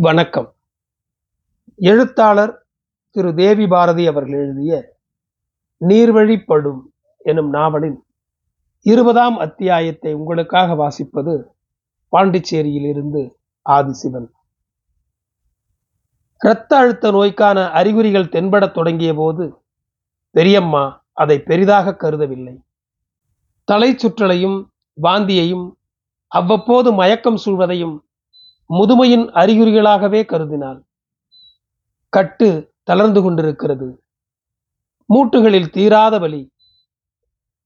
வணக்கம். எழுத்தாளர் திரு தேவி பாரதி அவர்கள் எழுதிய நீர்வழிப்படும் எனும் நாவலின் இருபதாம் அத்தியாயத்தை உங்களுக்காக வாசிப்பது பாண்டிச்சேரியில் இருந்து ஆதிசிவன். இரத்த அழுத்த நோய்க்கான அறிகுறிகள் தென்படத் தொடங்கிய போது பெரியம்மா அதை பெரிதாக கருதவில்லை. தலை சுற்றலையும் வாந்தியையும் அவ்வப்போது மயக்கம் சூழ்வதையும் முதுமையின் அறிகுறிகளாகவே கருதினாள். கட்டு தளர்ந்து கொண்டிருக்கிறது. மூட்டுகளில் தீராத வழி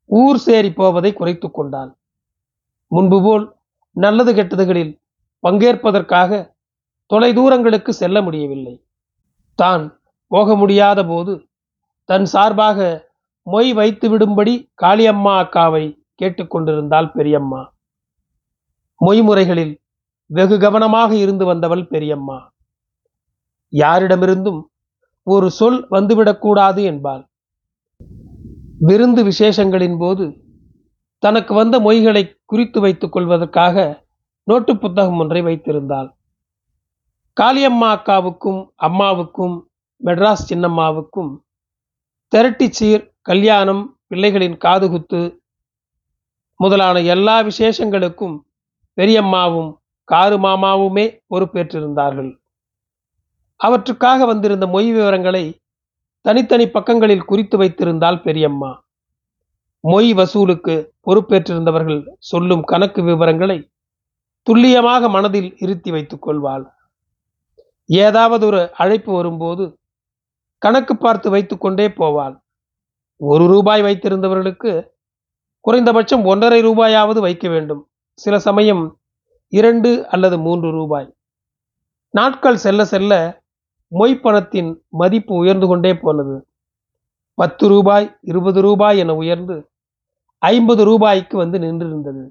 ஊர் சேரி போவதை குறைத்துக் கொண்டாள். முன்பு போல் நல்லது கெட்டதுகளில் பங்கேற்பதற்காக தொலை தூரங்களுக்கு செல்ல முடியவில்லை. தான் போக முடியாத போது தன் சார்பாக மொய் வைத்து விடும்படி காளியம்மா அக்காவை கேட்டுக்கொண்டிருந்தாள் பெரியம்மா. மொய்முறைகளில் வெகு கவனமாக இருந்து வந்தவள் பெரியம்மா. யாரிடமிருந்தும் ஒரு சொல் வந்துவிடக்கூடாது என்பாள். விருந்து விசேஷங்களின் போது தனக்கு வந்த மொய்களை குறித்து வைத்துக் கொள்வதற்காக நோட்டு புத்தகம் ஒன்றை வைத்திருந்தாள். காளியம்மா அக்காவுக்கும் அம்மாவுக்கும் மெட்ராஸ் சின்னம்மாவுக்கும் திரட்டிச்சீர் கல்யாணம் பிள்ளைகளின் காதுகுத்து முதலான எல்லா விசேஷங்களுக்கும் பெரியம்மாவும் காரு மாமாவுமே பொறுப்பேற்றிருந்தார்கள். அவற்றுக்காக வந்திருந்த மொய் விவரங்களை தனித்தனி பக்கங்களில் குறித்து வைத்திருந்தால் பெரியம்மா. மொய் வசூலுக்கு பொறுப்பேற்றிருந்தவர்கள் சொல்லும் கணக்கு விவரங்களை துல்லியமாக மனதில் இருத்தி வைத்துக் கொள்வாள். ஏதாவது ஒரு அழைப்பு வரும்போது கணக்கு பார்த்து வைத்துக்கொண்டே போவாள். ஒரு ரூபாய் வைத்திருந்தவர்களுக்கு குறைந்தபட்சம் ஒன்றரை ரூபாயாவது வைக்க வேண்டும். சில சமயம் இரண்டு அல்லது மூன்று ரூபாய். நாட்கள் செல்ல செல்ல மொய் பணத்தின் மதிப்பு உயர்ந்து கொண்டே போனது. பத்து ரூபாய் இருபது ரூபாய் என உயர்ந்து ஐம்பது ரூபாய்க்கு வந்து நின்றிருந்தது.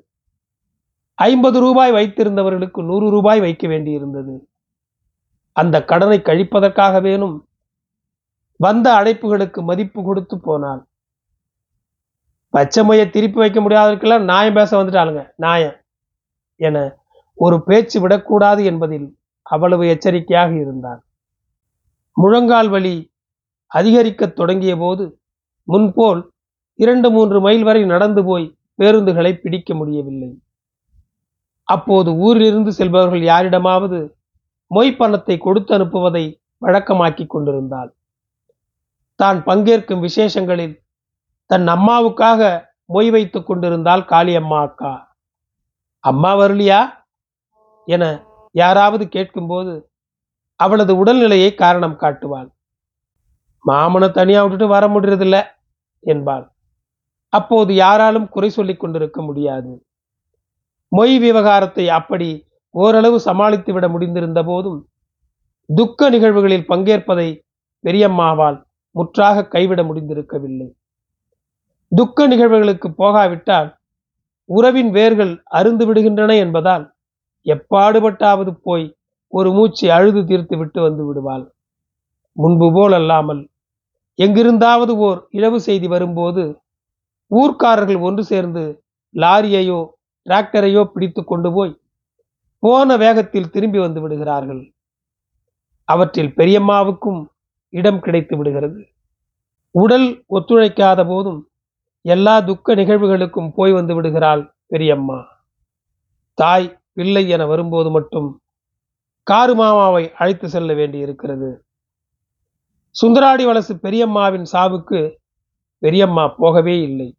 ஐம்பது ரூபாய் வைத்திருந்தவர்களுக்கு நூறு ரூபாய் வைக்க வேண்டியிருந்தது. அந்த கடனை கழிப்பதற்காக வேணும் வந்த அழைப்புகளுக்கு மதிப்பு கொடுத்து போனாள். பச்சை திருப்பி வைக்க முடியாதவருக்கெல்லாம் நாயம் பேச வந்துட்டாளுங்க. நாயம் என ஒரு பேச்சு விடக்கூடாது என்பதில் அவ்வளவு எச்சரிக்கையாக இருந்தார் முழங்கால் வலி அதிகரிக்கத் தொடங்கிய போது முன்போல் இரண்டு மூன்று மைல் வரை நடந்து போய் பேருந்துகளை பிடிக்க முடியவில்லை. அப்போது ஊரிலிருந்து செல்பவர்கள் யாரிடமாவது மொய் பணத்தை கொடுத்து அனுப்புவதை வழக்கமாக்கி கொண்டிருந்தாள். தான் பங்கேற்கும் விசேஷங்களில் தன் அம்மாவுக்காக மொய் வைத்துக் கொண்டிருந்தாள் காளியம்மா அக்கா. அம்மா வரலையா? என யாராவது கேட்கும்போது அவளது உடல்நிலையை காரணம் காட்டுவாள். மாமனை தனியா விட்டுட்டு வர முடியறதில்ல என்பாள். அப்போது யாராலும் குறை சொல்லிக் கொண்டிருக்க முடியாது. மொய் விவகாரத்தை அப்படி ஓரளவு சமாளித்து விட முடிந்திருந்த போதும் துக்க நிகழ்வுகளில் பங்கேற்பதை பெரியம்மாவால் முற்றாக கைவிட முடிந்திருக்கவில்லை. துக்க நிகழ்வுகளுக்கு போகாவிட்டால் உறவின் வேர்கள் அருந்து விடுகின்றன என்பதால் எப்பாடுபட்டாவது போய் ஒரு மூச்சு அழுது தீர்த்து விட்டு வந்து விடுவாள். முன்பு போலல்லாமல் எங்கிருந்தாவது ஓர் இழவு செய்தி வரும்போது ஊர்க்காரர்கள் ஒன்று சேர்ந்து லாரியையோ டிராக்டரையோ பிடித்து கொண்டு போய் போன வேகத்தில் திரும்பி வந்து விடுகிறார்கள். அவற்றில் பெரியம்மாவுக்கும் இடம் கிடைத்து விடுகிறது. உடல் ஒத்துழைக்காத போதும் எல்லா துக்க நிகழ்வுகளுக்கும் போய் வந்து விடுகிறாள் பெரியம்மா. தாய் இல்லை என வரும்போது மட்டும் காரு மாமாவை அழைத்து செல்ல வேண்டியிருக்கிறது. சுந்தராடி வலசு பெரியம்மாவின் சாவுக்கு பெரியம்மா போகவே இல்லை.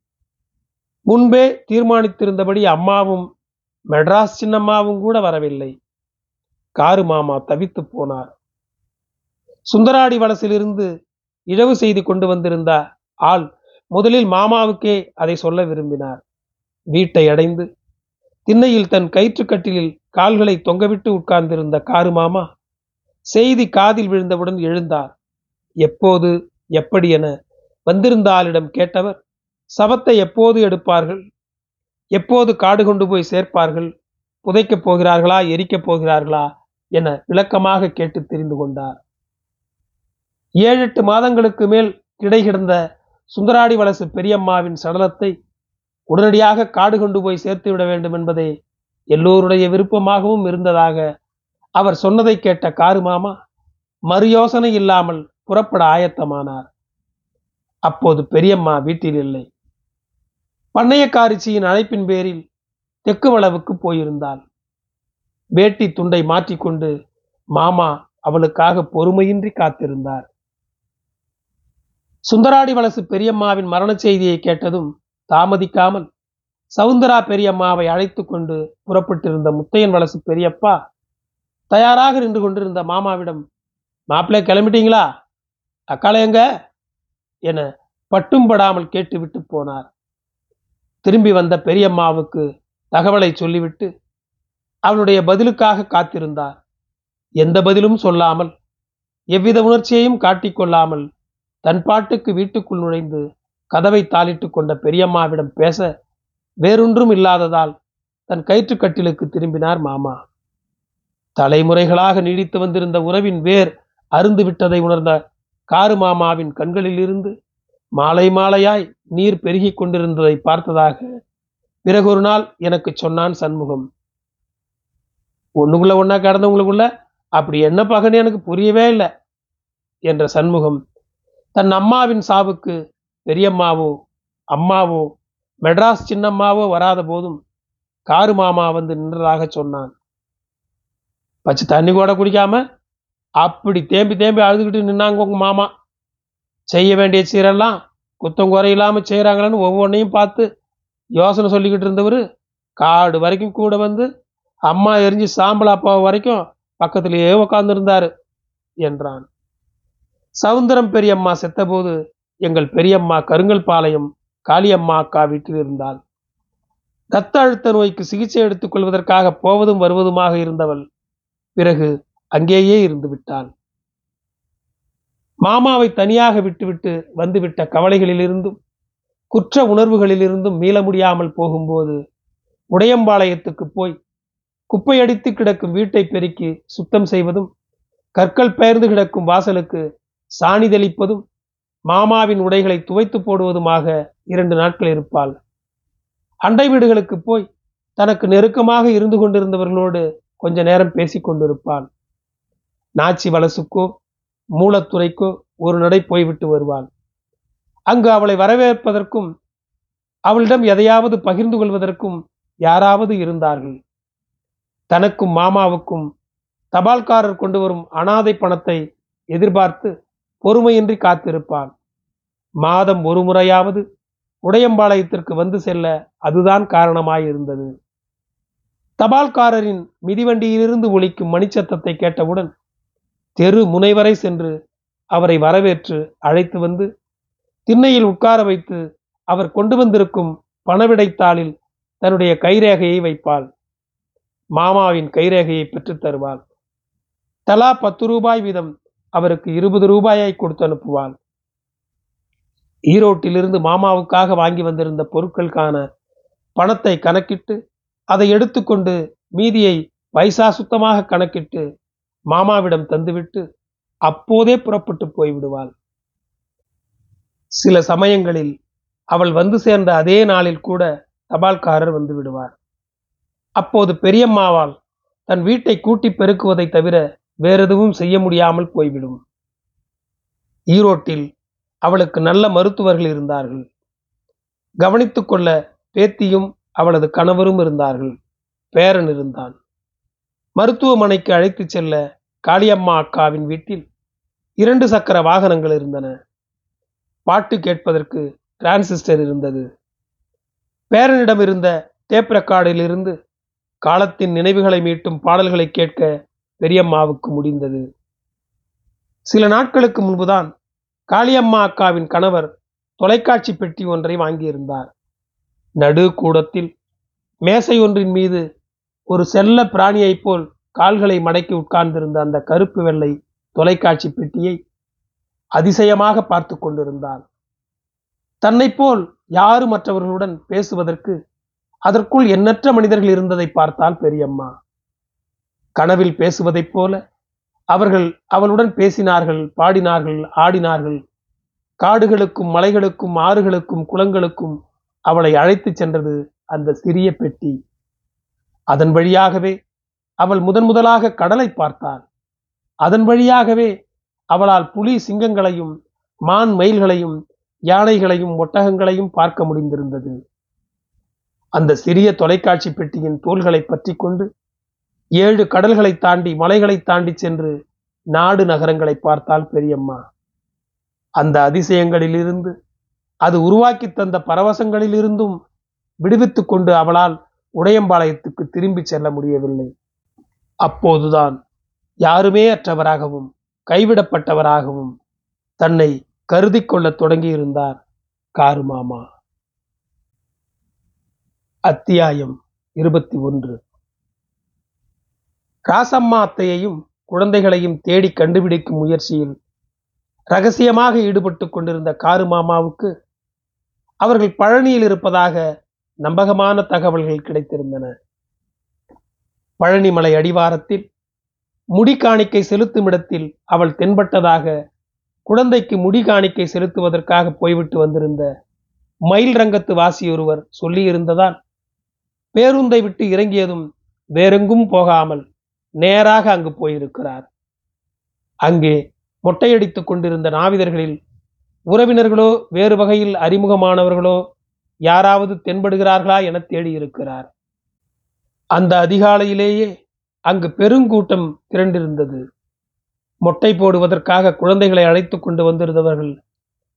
முன்பே தீர்மானித்திருந்தபடி அம்மாவும் மெட்ராஸ் சின்னம்மாவும் கூட வரவில்லை. காரு மாமா தவித்து போனார். சுந்தராடி வலசிலிருந்து இழவு செய்தி கொண்டு வந்திருந்த ஆள் முதலில் மாமாவுக்கே அதை சொல்ல விரும்பினார். வீட்டை அடைந்து திண்ணையில் தன் கயிற்றுக்கட்டிலில் கால்களை தொங்கவிட்டு உட்கார்ந்திருந்த காரு மாமா செய்தி காதில் விழுந்தவுடன் எழுந்தார். எப்போது எப்படி என வந்திருந்தாலிடம் கேட்டவர் சவத்தை எப்போது எடுப்பார்கள்? எப்போது காடு கொண்டு போய் சேர்ப்பார்கள்? புதைக்கப் போகிறார்களா எரிக்கப் போகிறார்களா என விளக்கமாக கேட்டு தெரிந்து கொண்டார். ஏழு எட்டு மாதங்களுக்கு மேல் கிடை கிடந்த சுந்தராடி வலசு பெரியம்மாவின் சடலத்தை உடனடியாக காடு கொண்டு போய் சேர்த்து விட வேண்டும் என்பதே எல்லோருடைய விருப்பமாகவும் இருந்ததாக அவர் சொன்னதை கேட்ட காரு மாமா மறு யோசனை இல்லாமல் புறப்பட ஆயத்தமானார். அப்போது பெரியம்மா வீட்டில் இல்லை. பண்ணையக்காரிச்சியின் அழைப்பின் பேரில் தெற்கு வளவுக்கு போயிருந்தாள். வேட்டி துண்டை மாற்றிக்கொண்டு மாமா அவளுக்காக பொறுமையின்றி காத்திருந்தார். சுந்தராடி வலசு பெரியம்மாவின் மரண செய்தியை கேட்டதும் தாமதிக்காமல் சவுந்தரா பெரியம்மாவை அழைத்து கொண்டு புறப்பட்டிருந்த முத்தையன் வலசு பெரியப்பா தயாராக நின்று கொண்டிருந்த மாமாவிடம் மாப்பிள்ளை கிளம்பிட்டீங்களா? அக்கால எங்க? என பட்டும் படாமல் கேட்டுவிட்டு போனார். திரும்பி வந்த பெரியம்மாவுக்கு தகவலை சொல்லிவிட்டு அவளுடைய பதிலுக்காக காத்திருந்தார். எந்த பதிலும் சொல்லாமல் எவ்வித உணர்ச்சியையும் காட்டிக்கொள்ளாமல் தன் பாட்டுக்கு வீட்டுக்குள் நுழைந்து கதவை தாளிட்டு கொண்ட பெரியம்மாவிடம் பேச வேறொன்றும் இல்லாததால் தன் கயிற்றுக்கட்டிலுக்கு திரும்பினார் மாமா. தலைமுறைகளாக நீடித்து வந்திருந்த உறவின் வேர் அருந்து விட்டதை உணர்ந்த காரு மாமாவின் கண்களிலிருந்து மாலை மாலையாய் நீர் பெருகி கொண்டிருந்ததை பார்த்ததாக பிறகு ஒரு நாள் எனக்கு சொன்னான் சண்முகம். ஒண்ணுக்குள்ள ஒன்னா கடந்தவங்களுக்குள்ள அப்படி என்ன பகன்னு எனக்கு புரியவே இல்லை என்ற சண்முகம் தன் அம்மாவின் சாவுக்கு பெரியம்மாவோ அம்மாவோ மெட்ராஸ் சின்னம்மாவோ வராத போதும் காரு மாமா வந்து நின்றதாக சொன்னான். பச்சை தண்ணி கூட குடிக்காம அப்படி தேம்பி தேம்பி அழுதுகிட்டு நின்னாங்க உங்க மாமா. செய்ய வேண்டிய சீரெல்லாம் குத்தம் குறையில்லாம செய்கிறாங்களான்னு ஒவ்வொன்றையும் பார்த்து யோசனை சொல்லிக்கிட்டு இருந்தவர் காடு வரைக்கும் கூட வந்து அம்மா எரிஞ்சு சாம்பல் அப்பா வரைக்கும் பக்கத்திலேயே உட்காந்துருந்தாரு என்றான். சவுந்தரம் பெரியம்மா செத்தபோது எங்கள் பெரியம்மா கருங்கல்பாளையம் காளியம்மா அக்கா வீட்டில் இருந்தாள். ரத்த அழுத்த நோய்க்கு சிகிச்சை எடுத்துக் கொள்வதற்காக போவதும் வருவதுமாக இருந்தவள் பிறகு அங்கேயே இருந்து விட்டாள். மாமாவை தனியாக விட்டுவிட்டு வந்துவிட்ட கவலைகளிலிருந்தும் குற்ற உணர்வுகளிலிருந்தும் மீள முடியாமல் போகும்போது உடையம்பாளையத்துக்கு போய் குப்பையடித்து கிடக்கும் வீட்டை பெருக்கி சுத்தம் செய்வதும் கற்கள் பெயர்ந்து கிடக்கும் வாசலுக்கு சாணி தெளிப்பதும் மாமாவின் உடைகளை துவைத்து போடுவதுமாக இரண்டு நாட்கள் இருப்பாள். அண்டை வீடுகளுக்கு போய் தனக்கு நெருக்கமாக இருந்து கொண்டிருந்தவர்களோடு கொஞ்ச நேரம் பேசிக்கொண்டிருப்பாள் நாச்சி வலசுக்கோ மூலத்துறைக்கோ ஒரு நடை போய்விட்டு வருவாள். அங்கு அவளை வரவேற்பதற்கும் அவளிடம் எதையாவது பகிர்ந்து கொள்வதற்கும் யாராவது இருந்தார்கள். தனக்கும் மாமாவுக்கும் தபால்காரர் கொண்டு வரும் அனாதை பணத்தை எதிர்பார்த்து பொறுமையின்றி காத்திருப்பான். மாதம் ஒரு முறையாவது உடையம்பாளையத்திற்கு வந்து செல்ல அதுதான் காரணமாயிருந்தது. தபால்காரரின் மிதிவண்டியிலிருந்து ஒலிக்கும் மணிச்சத்தத்தை கேட்டவுடன் தெரு முனைவரை சென்று அவரை வரவேற்று அழைத்து வந்து திண்ணையில் உட்கார வைத்து அவர் கொண்டு வந்திருக்கும் பணவிடைத்தாளில் தன்னுடைய கைரேகையை வைப்பாள். மாமாவின் கைரேகையை பெற்றுத் தருவாள். தலா பத்து ரூபாய் வீதம் அவருக்கு இருபது ரூபாயை கொடுத்து அனுப்புவாள் ஈரோட்டிலிருந்து மாமாவுக்காக வாங்கி வந்திருந்த பொருட்களுக்கான பணத்தை கணக்கிட்டு அதை எடுத்துக்கொண்டு மீதியை பைசா சுத்தமாக கணக்கிட்டு மாமாவிடம் தந்துவிட்டு அப்போதே புறப்பட்டு போய்விடுவாள். சில சமயங்களில் அவள் வந்து சேர்ந்த அதே நாளில் கூட தபால்காரர் வந்து விடுவார். அப்போது பெரியம்மாவால் தன் வீட்டை கூட்டி பெருக்குவதை தவிர வேறெதுவும் செய்ய முடியாமல் போய்விடும். ஈரோட்டில் அவளுக்கு நல்ல மருத்துவர்கள் இருந்தார்கள். கவனித்துக்கொள்ள பேத்தியும் அவளது கணவரும் இருந்தார்கள். பேரன் இருந்தான். மருத்துவமனைக்கு அழைத்துச் செல்ல காளியம்மா அக்காவின் வீட்டில் இரண்டு சக்கர வாகனங்கள் இருந்தன. பாட்டு கேட்பதற்கு டிரான்சிஸ்டர் இருந்தது. பேரனிடம் இருந்த டேப் ரெக்கார்டில் இருந்து காலத்தின் நினைவுகளை மீட்டும் பாடல்களை கேட்க பெரியம்மாவுக்கு முடிந்தது. சில நாட்களுக்கு முன்புதான் காளியம்மா அக்காவின் கணவர் தொலைக்காட்சி பெட்டி ஒன்றை வாங்கியிருந்தார். நடு கூடத்தில் மேசை ஒன்றின் மீது ஒரு செல்ல பிராணியைப் போல் கால்களை மடக்கி உட்கார்ந்திருந்த அந்த கருப்பு வெள்ளை தொலைக்காட்சி பெட்டியை அதிசயமாக பார்த்து கொண்டிருந்தாள். தன்னை போல் யாரு மற்றவர்களுடன் பேசுவதற்கு அதற்குள் எண்ணற்ற மனிதர்கள் இருந்ததை பார்த்தால் பெரியம்மா. கனவில் பேசுவதைப் போல அவர்கள் அவளுடன் பேசினார்கள் பாடினார்கள் ஆடினார்கள். காடுகளுக்கும் மலைகளுக்கும் ஆறுகளுக்கும் குளங்களுக்கும் அவளை அழைத்துச் சென்றது அந்த சிறிய பெட்டி. அதன் வழியாகவே அவள் முதன் முதலாக கடலை பார்த்தாள். அதன் வழியாகவே அவளால் புலி சிங்கங்களையும் மான் மயில்களையும் யானைகளையும் ஒட்டகங்களையும் பார்க்க முடிந்திருந்தது. அந்த சிறிய தொலைக்காட்சி பெட்டியின் தோள்களை பற்றி கொண்டு ஏழு கடல்களை தாண்டி மலைகளை தாண்டி சென்று நாடு நகரங்களை பார்த்தால் பெரியம்மா. அந்த அதிசயங்களிலிருந்து அது உருவாக்கி தந்த பரவசங்களிலிருந்தும் விடுவித்துக் கொண்டு அவளால் உடையம்பாளையத்துக்கு திரும்பி செல்ல முடியவில்லை. அப்போதுதான் யாருமே அற்றவராகவும் கைவிடப்பட்டவராகவும் தன்னை கருதி கொள்ள தொடங்கியிருந்தார் காரு மாமா அத்தியாயம் இருபத்தி ஒன்று. ராசம்மா அத்தையையும் குழந்தைகளையும் தேடி கண்டுபிடிக்கும் முயற்சியில் ரகசியமாக ஈடுபட்டு கொண்டிருந்த காரு மாமாவுக்கு அவர்கள் பழனியில் இருப்பதாக நம்பகமான தகவல்கள் கிடைத்திருந்தன. பழனிமலை அடிவாரத்தில் முடி காணிக்கை செலுத்தும் இடத்தில் அவள் தென்பட்டதாக குழந்தைக்கு முடி காணிக்கை செலுத்துவதற்காக போய்விட்டு வந்திருந்த மயில் ரங்கத்து வாசி ஒருவர் சொல்லியிருந்ததால் பேருந்தை விட்டு இறங்கியதும் வேறெங்கும் போகாமல் நேராக அங்கு போயிருக்கிறார். அங்கே மொட்டையடித்துக் கொண்டிருந்த நாவிதர்களில் உறவினர்களோ வேறு வகையில் அறிமுகமானவர்களோ யாராவது தென்படுகிறார்களா என தேடியிருக்கிறார். அந்த அதிகாலையிலேயே அங்கு பெருங்கூட்டம் திரண்டிருந்தது. மொட்டை போடுவதற்காக குழந்தைகளை அழைத்து கொண்டு வந்திருந்தவர்கள்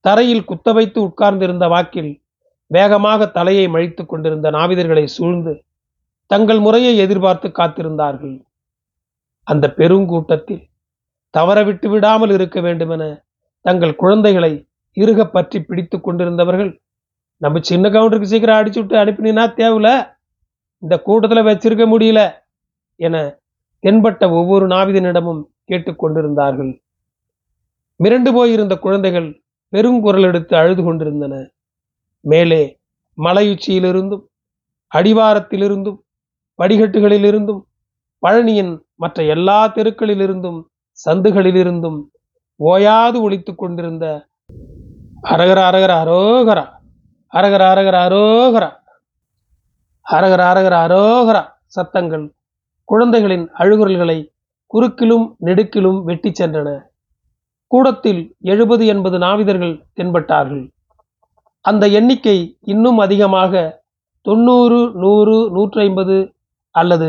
தரையில் குத்த வைத்து உட்கார்ந்திருந்த வாக்கில் வேகமாக தலையை மழித்துக் கொண்டிருந்த நாவிதர்களை சூழ்ந்து தங்கள் முறையை எதிர்பார்த்து காத்திருந்தார்கள். அந்த பெருங்கூட்டத்தில் தவற விட்டு விடாமல் இருக்க வேண்டுமென தங்கள் குழந்தைகளை இருக பற்றி பிடித்து கொண்டிருந்தவர்கள் நம்ம சின்ன கவுண்டருக்கு சீக்கிரம் அடிச்சு விட்டு அனுப்பினா தேவையில்ல இந்த கூட்டத்தில் வச்சிருக்க முடியல என தென்பட்ட ஒவ்வொரு நாவிதனிடமும் கேட்டுக்கொண்டிருந்தார்கள் மிரண்டு போயிருந்த குழந்தைகள் பெருங்குரல் எடுத்து அழுது கொண்டிருந்தன. மேலே மலையுச்சியிலிருந்தும் அடிவாரத்திலிருந்தும் படிகட்டுகளிலிருந்தும் பழனியின் மற்ற எல்லா தெருக்களிலிருந்தும் சந்துகளிலிருந்தும் ஓயாது ஒழித்துக் கொண்டிருந்த அரகர அரகர அரோகரா அரகர அரகர அரோகரா அரகர அரகர அரோகரா சத்தங்கள் குழந்தைகளின் அழுகுரல்களை குறுக்கிலும் நெடுக்கிலும் வெட்டி சென்றன. கூடத்தில் எழுபது எண்பது நாவிதர்கள் தென்பட்டார்கள். அந்த எண்ணிக்கை இன்னும் அதிகமாக தொண்ணூறு நூறு நூற்றி ஐம்பது அல்லது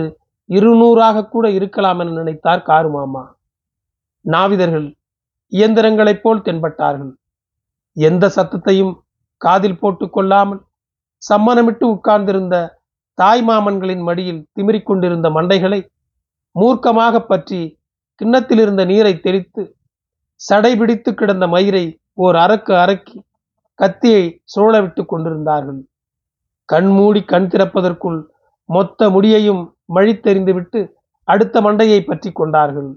இருநூறாக கூட இருக்கலாம் என நினைத்தார் காரு மாமா. நாவிதர்கள் இயந்திரங்களைப் போல் தென்பட்டார்கள். எந்த சத்தத்தையும் காதில் போட்டுக் கொள்ளாமல் சம்மனமிட்டு உட்கார்ந்திருந்த தாய் மாமன்களின் மடியில் திமிரிக் கொண்டிருந்த மண்டைகளை மூர்க்கமாக பற்றி கிண்ணத்தில் இருந்த நீரை தெளித்து சடை பிடித்து கிடந்த மயிரை ஓர் அரக்கு அரக்கி கத்தியை சூழவிட்டு கொண்டிருந்தார்கள். கண்மூடி கண் திறப்பதற்குள் மொத்த முடியையும் மழித்தெறிந்துவிட்டு அடுத்த மண்டையை பற்றி கொண்டார்கள்.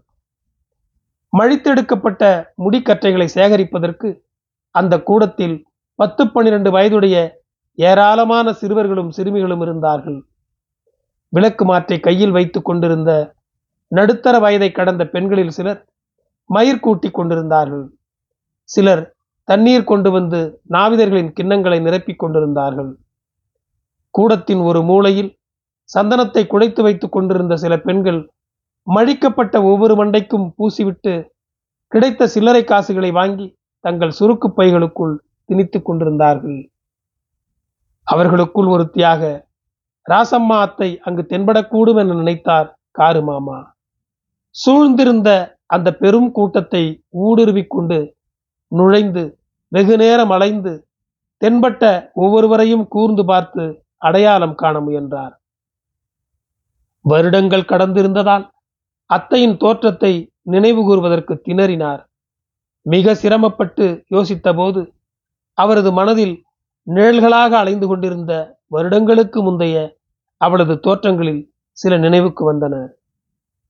மழித்தெடுக்கப்பட்ட முடிக்கற்றைகளை சேகரிப்பதற்கு அந்த கூடத்தில் பத்து பன்னிரண்டு வயதுடைய ஏராளமான சிறுவர்களும் சிறுமிகளும் இருந்தார்கள். விளக்கு மாற்றை கையில் வைத்து கொண்டிருந்த நடுத்தர வயதை கடந்த பெண்களில் சிலர் மயிர் கூட்டி கொண்டிருந்தார்கள். சிலர் தண்ணீர் கொண்டு வந்து நாவிதர்களின் கிண்ணங்களை நிரப்பிக் கொண்டிருந்தார்கள். கூடத்தின் ஒரு மூலையில் சந்தனத்தை குடைத்து வைத்துக் கொண்டிருந்த சில பெண்கள் மழிக்கப்பட்ட ஒவ்வொரு மண்டைக்கும் பூசிவிட்டு கிடைத்த சில்லறை காசுகளை வாங்கி தங்கள் சுருக்கு பைகளுக்குள் திணித்துக் கொண்டிருந்தார்கள். அவர்களுக்குள் ஒருத்தியாக ராசம்மா அத்தை அங்கு தென்படக்கூடும் என நினைத்தார் காரு மாமா. சூழ்ந்திருந்த அந்த பெரும் கூட்டத்தை ஊடுருவிக் கொண்டு நுழைந்து வெகு நேரம் அலைந்து தென்பட்ட ஒவ்வொருவரையும் கூர்ந்து பார்த்து அடையாளம் காண முயன்றார். வருடங்கள் கடந்திருந்ததால் அத்தையின் தோற்றத்தை நினைவு கூறுவதற்கு திணறினார். மிக சிரமப்பட்டு யோசித்தபோது அவரது மனதில் நிழல்களாக அலைந்து கொண்டிருந்த வருடங்களுக்கு முந்தைய அவளது தோற்றங்களில் சில நினைவுக்கு வந்தன.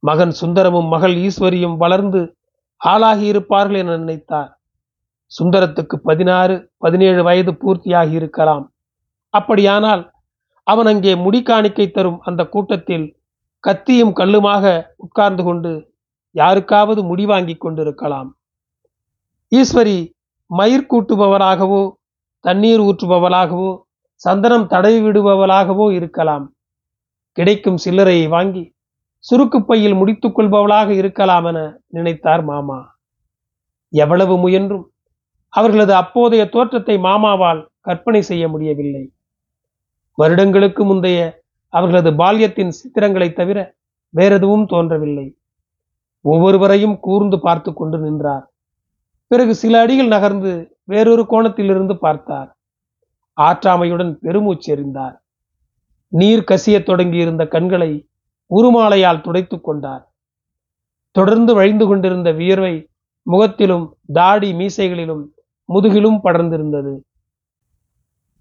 மகன் சுந்தரமும் மகள் ஈஸ்வரியும் வளர்ந்து ஆளாகியிருப்பார்கள் என நினைத்தார். சுந்தரத்துக்கு பதினாறு பதினேழு வயது பூர்த்தியாகி இருக்கலாம் அப்படியானால் அவன் அங்கே முடி காணிக்கை தரும் அந்த கூட்டத்தில் கத்தியும் கல்லுமாக உட்கார்ந்து கொண்டு யாருக்காவது முடி வாங்கி கொண்டிருக்கலாம். ஈஸ்வரி மயிர் கூட்டுபவராகவோ தண்ணீர் ஊற்றுபவளாகவோ சந்தனம் தடவி விடுபவளாகவோ இருக்கலாம். கிடைக்கும் சில்லறையை வாங்கி சுருக்குப்பையில் முடித்துக் கொள்பவளாக இருக்கலாம் என நினைத்தார் மாமா. எவ்வளவு முயன்றும் அவர்களது அப்போதைய தோற்றத்தை மாமாவால் கற்பனை செய்ய முடியவில்லை. வருடங்களுக்கு முந்தைய அவர்களது பால்யத்தின் சித்திரங்களைத் தவிர வேறெதுவும் தோன்றவில்லை. ஒவ்வொருவரையும் கூர்ந்து பார்த்து கொண்டு நின்றார். பிறகு சில அடிகள் நகர்ந்து வேறொரு கோணத்திலிருந்து பார்த்தார். ஆற்றாமையுடன் பெருமூச்செறிந்தார் நீர் கசியத் தொடங்கியிருந்த கண்களை உருமாலையால் துடைத்துக் கொண்டார். தொடர்ந்து வழிந்து கொண்டிருந்த வியர்வை முகத்திலும் தாடி மீசைகளிலும் முதுகிலும் படர்ந்திருந்தது.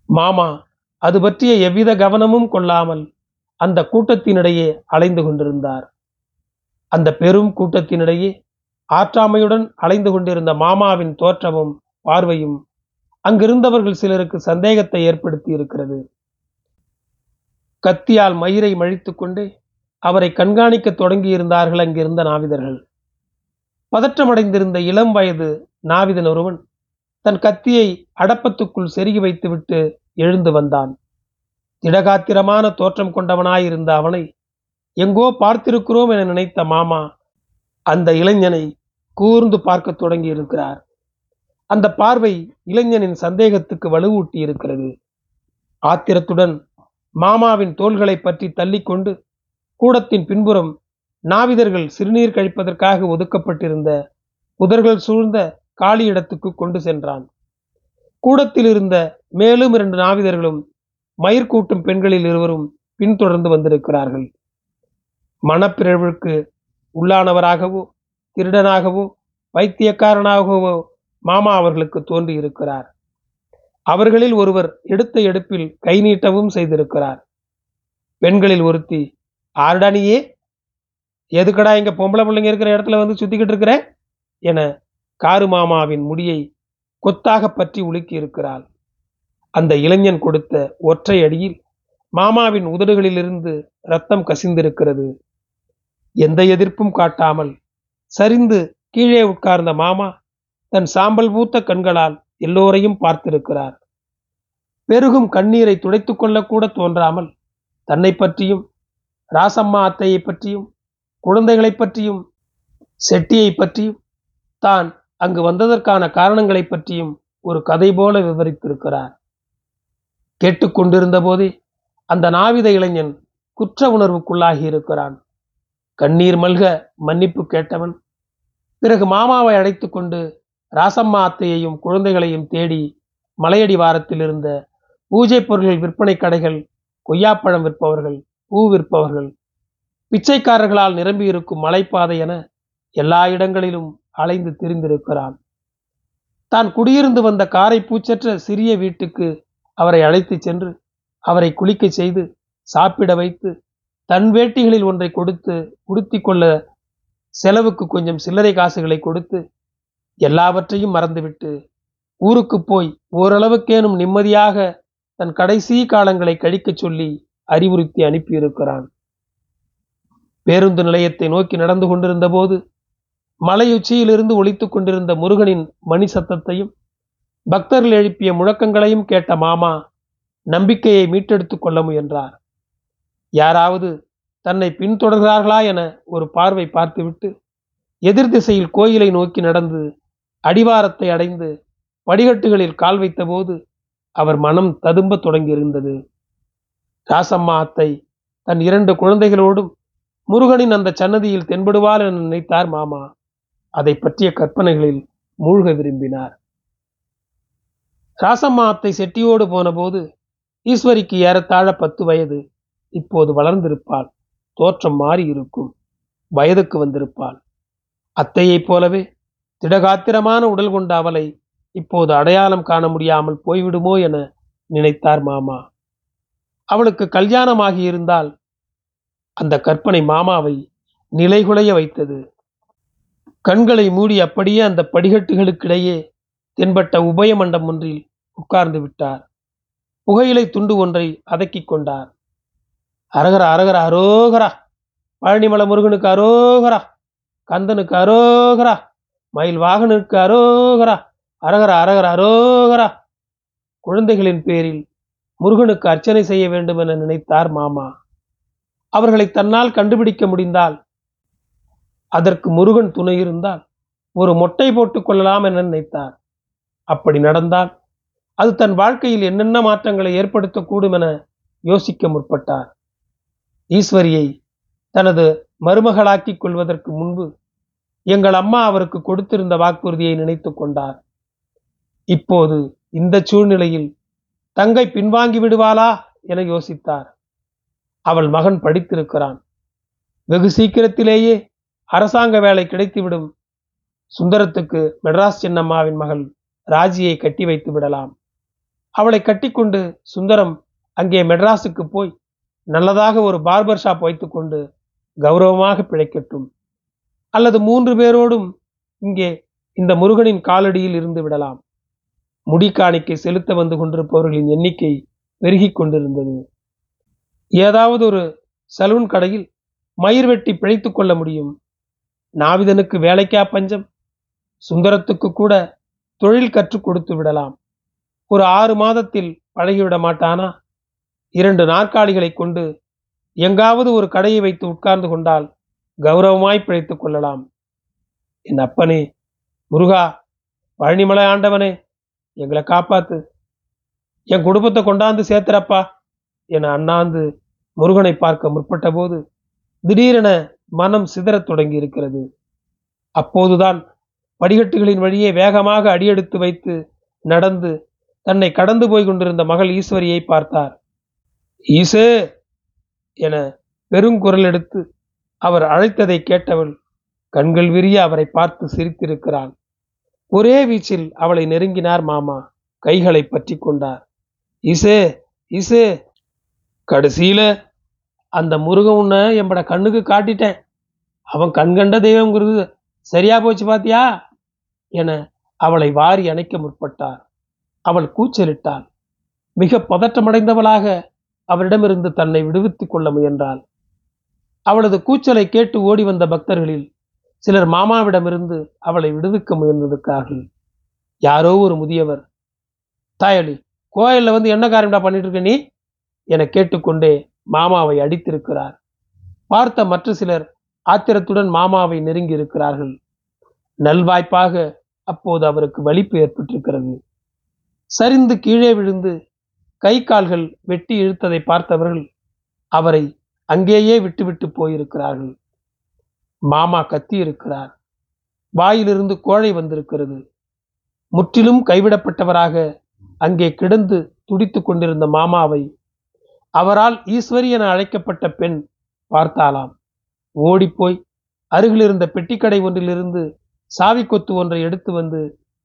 மாமா அது பற்றிய எவ்வித கவனமும் கொள்ளாமல் அந்த கூட்டத்தினிடையே அலைந்து கொண்டிருந்தார். அந்த பெரும் கூட்டத்தினிடையே ஆற்றாமையுடன் அலைந்து கொண்டிருந்த மாமாவின் தோற்றமும் பார்வையும் அங்கிருந்தவர்கள் சிலருக்கு சந்தேகத்தை ஏற்படுத்தி இருக்கிறது. கத்தியால் மயிரை மழித்து கொண்டு அவரை கண்காணிக்க தொடங்கியிருந்தார்கள் அங்கிருந்த நாவிதர்கள். பதற்றமடைந்திருந்த இளம் வயது நாவிதன் ஒருவன் தன் கத்தியை அடப்பத்துக்குள் செருகி வைத்துவிட்டு எழுந்து வந்தான். திடகாத்திரமான தோற்றம் கொண்டவனாயிருந்த அவனை எங்கோ பார்த்திருக்கிறோம் என நினைத்த மாமா அந்த இளைஞனை கூர்ந்து பார்க்க தொடங்கி இருக்கிறார் அந்த பார்வை இளைஞனின் சந்தேகத்துக்கு வலுவூட்டி இருக்கிறது ஆத்திரத்துடன் மாமாவின் தோள்களை பற்றி தள்ளிக்கொண்டு கூடத்தின் பின்புறம் நாவிதர்கள் சிறுநீர் கழிப்பதற்காக ஒதுக்கப்பட்டிருந்த புதர்கள் சூழ்ந்த காலி இடத்துக்கு கொண்டு சென்றான். கூடத்தில் இருந்த மேலும் இரண்டு நாவிதர்களும் மயிர்கூட்டும் பெண்களில் இருவரும் பின்தொடர்ந்து வந்திருக்கிறார்கள். மனப்பிறழ்வுக்கு உள்ளானவராகவோ திருடனாகவோ வைத்தியக்காரனாகவோ மாமா அவர்களுக்கு தோன்றி இருக்கிறார் அவர்களில் ஒருவர் எடுத்த எடுப்பில் கை நீட்டவும் செய்திருக்கிறார். பெண்களில் ஒருத்தி ஆர்டானியே எதுக்கடா இங்க பொம்பளை பிள்ளைங்க இருக்கிற இடத்துல வந்து சுத்திக்கிட்டு இருக்கிற? என காரு மாமாவின் முடியை கொத்தாக பற்றி உலுக்கி இருக்கிறாள் அந்த இளைஞன் கொடுத்த ஒற்றை அடியில் மாமாவின் உதடுகளிலிருந்து ரத்தம் கசிந்திருக்கிறது. எந்த எதிர்ப்பும் காட்டாமல் சரிந்து கீழே உட்கார்ந்த மாமா தன் சாம்பல் பூத்த கண்களால் எல்லோரையும் பார்த்திருக்கிறார். பெருகும் கண்ணீரை துடைத்து கொள்ளக்கூட தோன்றாமல் தன்னை பற்றியும் ராசம்மா அத்தையை பற்றியும் குழந்தைகளை பற்றியும் செட்டியை பற்றியும் தான் அங்கு வந்ததற்கான காரணங்களை பற்றியும் ஒரு கதை போல விவரித்திருக்கிறார். கேட்டுக்கொண்டிருந்த போதே அந்த நாவித இளைஞன் குற்ற உணர்வுக்குள்ளாகி இருக்கிறான். கண்ணீர் மல்க மன்னிப்பு கேட்டவன் பிறகு மாமாவை அழைத்து கொண்டு ராசம்மா அத்தையையும் குழந்தைகளையும் தேடி மலையடி வாரத்தில் இருந்த பூஜை பொருள்கள் விற்பனை கடைகள் கொய்யாப்பழம் விற்பவர்கள் பூ விற்பவர்கள் பிச்சைக்காரர்களால் நிரம்பியிருக்கும் மலைப்பாதை என எல்லா இடங்களிலும் அலைந்து திரிந்திருக்கிறான். தான் குடியிருந்து வந்த காரை பூச்சற்ற சிறிய வீட்டுக்கு அவரை அழைத்து சென்று அவரை குளிக்க செய்து சாப்பிட வைத்து தன் வேட்டிகளில் ஒன்றை கொடுத்து உடுத்தி கொள்ள செலவுக்கு கொஞ்சம் சில்லறை காசுகளை கொடுத்து எல்லாவற்றையும் மறந்துவிட்டு ஊருக்கு போய் ஓரளவுக்கேனும் நிம்மதியாக தன் கடைசி காலங்களை கழிக்கச் சொல்லி அறிவுறுத்தி அனுப்பியிருக்கிறான். பேருந்து நிலையத்தை நோக்கி நடந்து கொண்டிருந்த போது மலையுச்சியிலிருந்து ஒழித்துக் கொண்டிருந்த முருகனின் மணி சத்தத்தையும் பக்தர்கள் எழுப்பிய முழக்கங்களையும் கேட்ட மாமா நம்பிக்கையை மீட்டெடுத்துக் கொள்ள முயன்றார். யாராவது தன்னை பின்தொடர்கிறார்களா என ஒரு பார்வை பார்த்துவிட்டு எதிர் திசையில் கோயிலை நோக்கி நடந்து அடிவாரத்தை அடைந்து படிகட்டுகளில் கால் வைத்தபோது அவர் மனம் ததும்ப தொடங்கியிருந்தது. ராசம்மா அத்தை தன் இரண்டு குழந்தைகளோடும் முருகனின் அந்த சன்னதியில் தென்படுவார் என நினைத்தார் மாமா. அதை பற்றிய கற்பனைகளில் மூழ்க விரும்பினார். ராசம்மா அத்தை செட்டியோடு போனபோது ஈஸ்வரிக்கு ஏறத்தாழ பத்து வயது. இப்போது வளர்ந்திருப்பாள். தோற்றம் மாறி இருக்கும். வயதுக்கு வந்திருப்பாள். அத்தையைப் போலவே திடகாத்திரமான உடல் கொண்ட அவளை இப்போது அடையாளம் காண முடியாமல் போய்விடுமோ என நினைத்தார் மாமா. அவளுக்கு கல்யாணமாகி இருந்தால் அந்த கற்பனை மாமாவை நிலைகுலைய வைத்தது. கண்களை மூடி அப்படியே அந்த படிகட்டுகளுக்கிடையே தென்பட்ட உபய மண்டம் ஒன்றில் உட்கார்ந்து விட்டார். புகையிலை துண்டு ஒன்றை அதக்கிக் கொண்டார். அரகரா அரகரா அரோகரா. பழனிமலை முருகனுக்கு அரோகரா. கந்தனுக்கு அரோகரா. மயில் வாகனுக்கு அரோகரா. அரகரா அரகரா அரோகரா. குழந்தைகளின் பேரில் முருகனுக்கு அர்ச்சனை செய்ய வேண்டும் என நினைத்தார் மாமா. அவர்களை தன்னால் கண்டுபிடிக்க முடிந்தால் அதற்கு முருகன் துணை இருந்தால் ஒரு மொட்டை போட்டுக் கொள்ளலாம் என நினைத்தார். அப்படி நடந்தால் அது தன் வாழ்க்கையில் என்னென்ன மாற்றங்களை ஏற்படுத்தக்கூடும் என யோசிக்க முற்பட்டார். ஈஸ்வரியை தனது மருமகளாக்கிக் கொள்வதற்கு முன்பு எங்கள் அம்மா அவருக்கு கொடுத்திருந்த வாக்குறுதியை நினைத்து கொண்டார். இப்போது இந்த சூழ்நிலையில் தங்கை பின்வாங்கி விடுவாளா என யோசித்தார். அவள் மகன் படித்திருக்கிறான். வெகு சீக்கிரத்திலேயே அரசாங்க வேலை கிடைத்துவிடும். சுந்தரத்துக்கு மெட்ராஸ் சின்னம்மாவின் மகள் ராஜியை கட்டி வைத்து விடலாம். அவளை கட்டிக்கொண்டு சுந்தரம் அங்கே மெட்ராஸுக்கு போய் நல்லதாக ஒரு பார்பர் ஷாப் வைத்துக்கொண்டு கௌரவமாக பிழைக்கட்டும். அல்லது மூன்று பேரோடும் இங்கே இந்த முருகனின் காலடியில் இருந்து விடலாம். முடிக்காணிக்கை செலுத்த வந்து கொண்டிருப்பவர்களின் எண்ணிக்கை பெருகிக் கொண்டிருந்தது. ஏதாவது ஒரு சலூன் கடையில் மயிர் வெட்டி பிழைத்துக் கொள்ள முடியும். நாவிதனுக்கு வேலைக்கா பஞ்சம். சுந்தரத்துக்கு கூட தொழில் கற்றுக் கொடுத்து விடலாம். ஒரு ஆறு மாதத்தில் பழகிவிட மாட்டானா? இரண்டு நாற்காலிகளை கொண்டு எங்காவது ஒரு கடையை வைத்து உட்கார்ந்து கொண்டால் கௌரவமாய் பிழைத்துக் கொள்ளலாம். என் அப்பனே முருகா பழனிமலை ஆண்டவனே எங்களை காப்பாத்து. என் குடும்பத்தை கொண்டாந்து சேர்த்துறப்பா என அண்ணாந்து முருகனை பார்க்க முற்பட்ட போது திடீரென மனம் சிதறத் தொடங்கி இருக்கிறது அப்போதுதான் படிக்கட்டுகளின் வழியே வேகமாக அடியெடுத்து வைத்து நடந்து தன்னை கடந்து போய் கொண்டிருந்த மகள் ஈஸ்வரியை பார்த்தார். ஈசே என பெருங்குரல் எடுத்து அவர் அழைத்ததை கேட்டவள் கண்கள் விரிய அவரை பார்த்து சிரித்திருக்கிறான் ஒரே வீச்சில் அவளை நெருங்கினார் மாமா கைகளை பற்றி கொண்டார். இசே இசே கடைசியில அந்த முருகன் உன்னை எம்பட கண்ணுக்கு காட்டிட்டேன். அவன் கண்கண்ட தெய்வங்கிறது சரியா போச்சு பாத்தியா? என அவளை வாரி அணைக்க முற்பட்டார். அவள் கூச்சலிட்டாள். மிக பதற்றமடைந்தவளாக அவரிடமிருந்து தன்னை விடுவித்துக் கொள்ள முயன்றாள். அவளது கூச்சலை கேட்டு ஓடி வந்த பக்தர்களில் சிலர் மாமாவிடமிருந்து அவளை விடுவிக்க முயன்றிருக்கிறார்கள் யாரோ ஒரு முதியவர் தாயலி கோயிலில் வந்து என்ன காரியம்டா பண்ணிட்டு இருக்க நீ? என கேட்டுக்கொண்டே மாமாவை அடித்திருக்கிறார். பார்த்த மற்ற சிலர் ஆத்திரத்துடன் மாமாவை நெருங்கி இருக்கிறார்கள் நல்வாய்ப்பாக அப்போது அவருக்கு வலிப்பு ஏற்பட்டிருக்கிறது. சரிந்து கீழே விழுந்து கை கால்கள் வெட்டி இழுத்ததை பார்த்தவர்கள் அவரை அங்கேயே விட்டுவிட்டு போயிருக்கிறார்கள். மாமா கத்தி இருக்கிறார் வாயிலிருந்து கோழை வந்திருக்கிறது. முற்றிலும் கைவிடப்பட்டவராக அங்கே கிடந்து துடித்து கொண்டிருந்த மாமாவை அவரால் ஈஸ்வரி என அழைக்கப்பட்ட பெண் பார்த்தாலாம். ஓடிப்போய் அருகிலிருந்த பெட்டிக்கடை ஒன்றிலிருந்து சாவி கொத்து ஒன்றை எடுத்து வந்து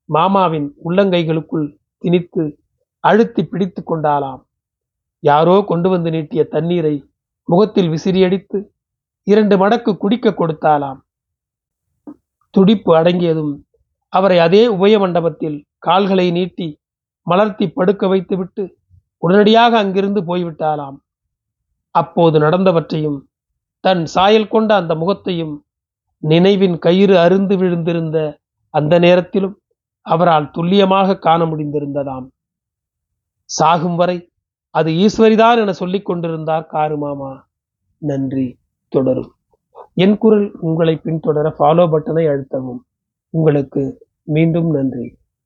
மாமாவின் உள்ளங்கைகளுக்குள் திணித்து அழுத்தி பிடித்து கொண்டாலாம் யாரோ கொண்டு வந்து நீட்டிய தண்ணீரை முகத்தில் விசிறியடித்து இரண்டு மடக்கு குடிக்க கொடுத்தாலாம் துடிப்பு அடங்கியதும் அவரை அதே உபய மண்டபத்தில் கால்களை நீட்டி மலர்த்தி படுக்க வைத்துவிட்டு உடனடியாக அங்கிருந்து போய்விட்டாலாம் அப்போது நடந்தவற்றையும் தன் சாயல் கொண்ட அந்த முகத்தையும் நினைவின் கயிறு அருந்து விழுந்திருந்த அந்த நேரத்திலும் அவரால் துல்லியமாக காண முடிந்திருந்ததாம். சாகும் வரை அது ஈஸ்வரிதான் என சொல்லிக் கொண்டிருந்தார் காரு மாமா. நன்றி தொடரும். என் குரல் உங்களை பின்தொடர ஃபாலோ பட்டனை அழுத்தவும். உங்களுக்கு மீண்டும் நன்றி.